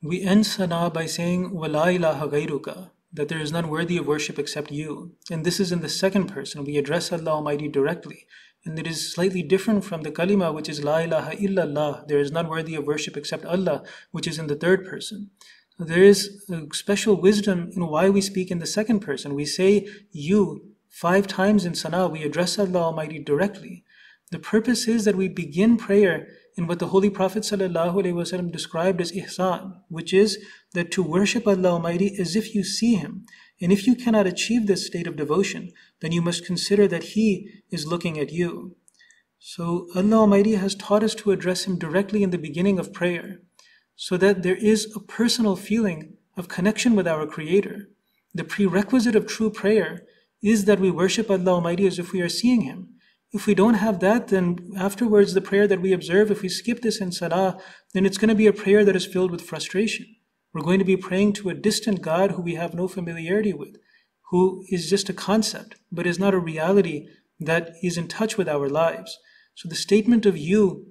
We end Sana by saying, Wala ilaha ghayruka, that there is none worthy of worship except you. And this is in the second person. We address Allah Almighty directly. And it is slightly different from the kalima, which is La ilaha illallah, there is none worthy of worship except Allah, which is in the third person. There is a special wisdom in why we speak in the second person. We say you five times in Sana, we address Allah Almighty directly. The purpose is that we begin prayer in what the Holy Prophet ﷺ described as ihsan, which is that to worship Allah Almighty as if you see Him. And if you cannot achieve this state of devotion, then you must consider that He is looking at you. So Allah Almighty has taught us to address Him directly in the beginning of prayer, so that there is a personal feeling of connection with our Creator. The prerequisite of true prayer is that we worship Allah Almighty as if we are seeing Him. If we don't have that, then afterwards the prayer that we observe, if we skip this in Salah, then it's going to be a prayer that is filled with frustration. We're going to be praying to a distant God who we have no familiarity with, who is just a concept, but is not a reality that is in touch with our lives. So the statement of you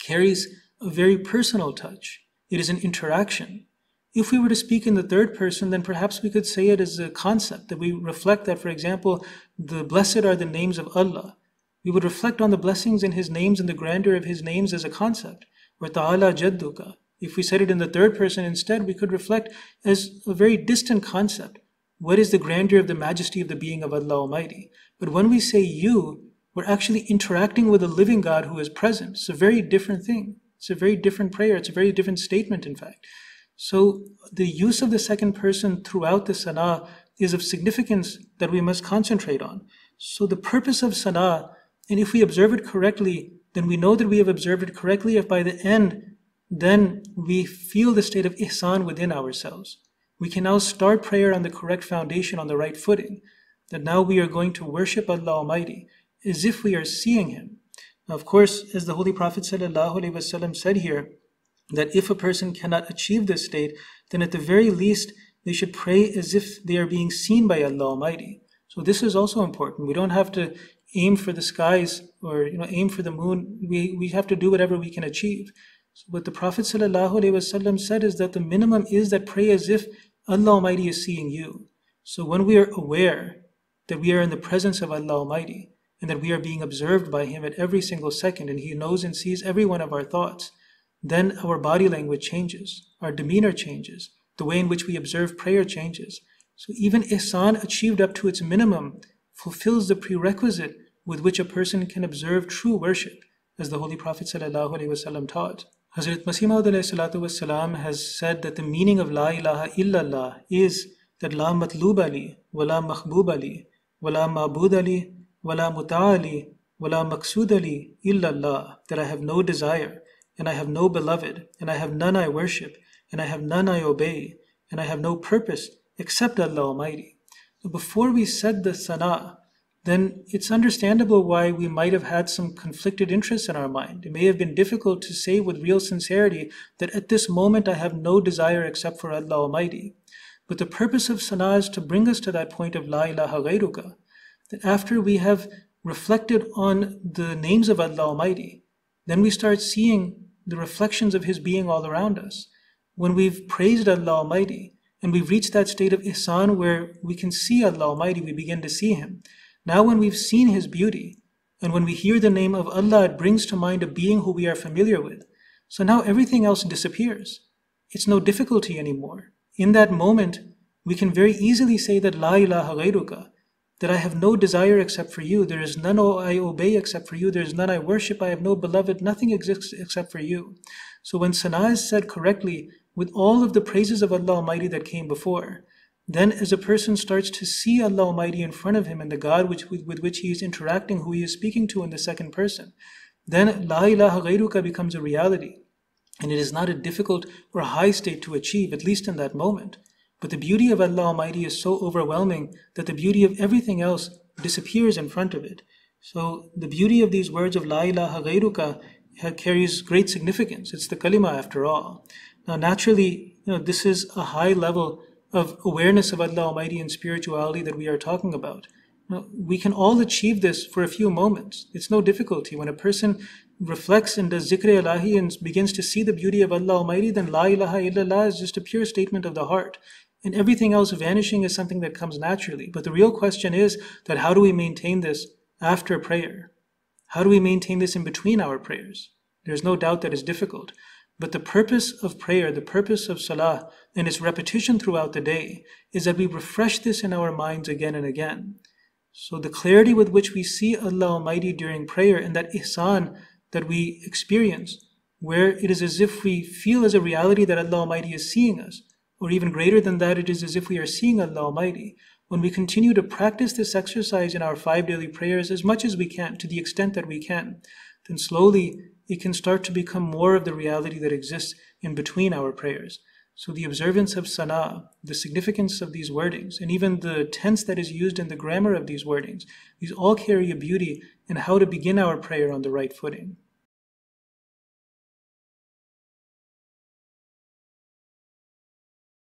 carries a very personal touch. It is an interaction. If we were to speak in the third person, then perhaps we could say it as a concept that we reflect that, for example, the blessed are the names of Allah. We would reflect on the blessings in His names and the grandeur of His names as a concept. Or Ta'ala Jadduka. If we said it in the third person instead, we could reflect as a very distant concept. What is the grandeur of the majesty of the being of Allah Almighty? But when we say you, we're actually interacting with a living God who is present. It's a very different thing. It's a very different prayer. It's a very different statement, in fact. So the use of the second person throughout the sana is of significance that we must concentrate on. So the purpose of sana and if we observe it correctly, then we know that we have observed it correctly. If by the end, then we feel the state of ihsan within ourselves. We can now start prayer on the correct foundation, on the right footing. That now we are going to worship Allah Almighty as if we are seeing Him. Now, of course, as the Holy Prophet said here, that if a person cannot achieve this state, then at the very least they should pray as if they are being seen by Allah Almighty. So this is also important. We don't have to aim for the skies or you know aim for the moon. We we have to do whatever we can achieve. So what the Prophet ﷺ said is that the minimum is that pray as if Allah Almighty is seeing you. So when we are aware that we are in the presence of Allah Almighty and that we are being observed by Him at every single second and He knows and sees every one of our thoughts, then our body language changes, our demeanor changes, the way in which we observe prayer changes. So even ihsan achieved up to its minimum fulfills the prerequisite with which a person can observe true worship, as the Holy Prophet ﷺ taught. Hazrat Masih Maud has said that the meaning of La ilaha illallah is that La matlub ali, wa la mahbub ali, wa la ma'bud ali, wa la muta'ali, wa la maqsud ali illallah, that I have no desire, and I have no beloved, and I have none I worship, and I have none I obey, and I have no purpose except Allah Almighty. Before we said the sana, then it's understandable why we might have had some conflicted interests in our mind. It may have been difficult to say with real sincerity that at this moment I have no desire except for Allah Almighty. But the purpose of sana is to bring us to that point of La ilaha ghayruka, that after we have reflected on the names of Allah Almighty, then we start seeing the reflections of His being all around us. When we've praised Allah Almighty and we've reached that state of ihsan where we can see Allah Almighty, we begin to see Him. Now, when we've seen His beauty, and when we hear the name of Allah, it brings to mind a being who we are familiar with. So now everything else disappears. It's no difficulty anymore. In that moment, we can very easily say that La ilaha ghayruka, that I have no desire except for you. There is none I obey except for you. There is none I worship. I have no beloved. Nothing exists except for you. So when Sana is said correctly, with all of the praises of Allah Almighty that came before, then, as a person starts to see Allah Almighty in front of him and the God which, with, with which he is interacting, who he is speaking to in the second person, then La ilaha ghayruka becomes a reality. And it is not a difficult or high state to achieve, at least in that moment. But the beauty of Allah Almighty is so overwhelming that the beauty of everything else disappears in front of it. So the beauty of these words of La ilaha ghayruka carries great significance. It's the kalima after all. Now naturally, you know, this is a high level of awareness of Allah Almighty and spirituality that we are talking about. Now, we can all achieve this for a few moments. It's no difficulty. When a person reflects and does zikr ilahi and begins to see the beauty of Allah Almighty, then La ilaha illallah is just a pure statement of the heart. And everything else vanishing is something that comes naturally. But the real question is that how do we maintain this after prayer? How do we maintain this in between our prayers? There's no doubt that it's difficult. But the purpose of prayer, the purpose of salah, and its repetition throughout the day is that we refresh this in our minds again and again. So the clarity with which we see Allah Almighty during prayer and that ihsan that we experience, where it is as if we feel as a reality that Allah Almighty is seeing us, or even greater than that, it is as if we are seeing Allah Almighty. When we continue to practice this exercise in our five daily prayers as much as we can, to the extent that we can, then slowly it can start to become more of the reality that exists in between our prayers. So the observance of sana, the significance of these wordings, and even the tense that is used in the grammar of these wordings, these all carry a beauty in how to begin our prayer on the right footing.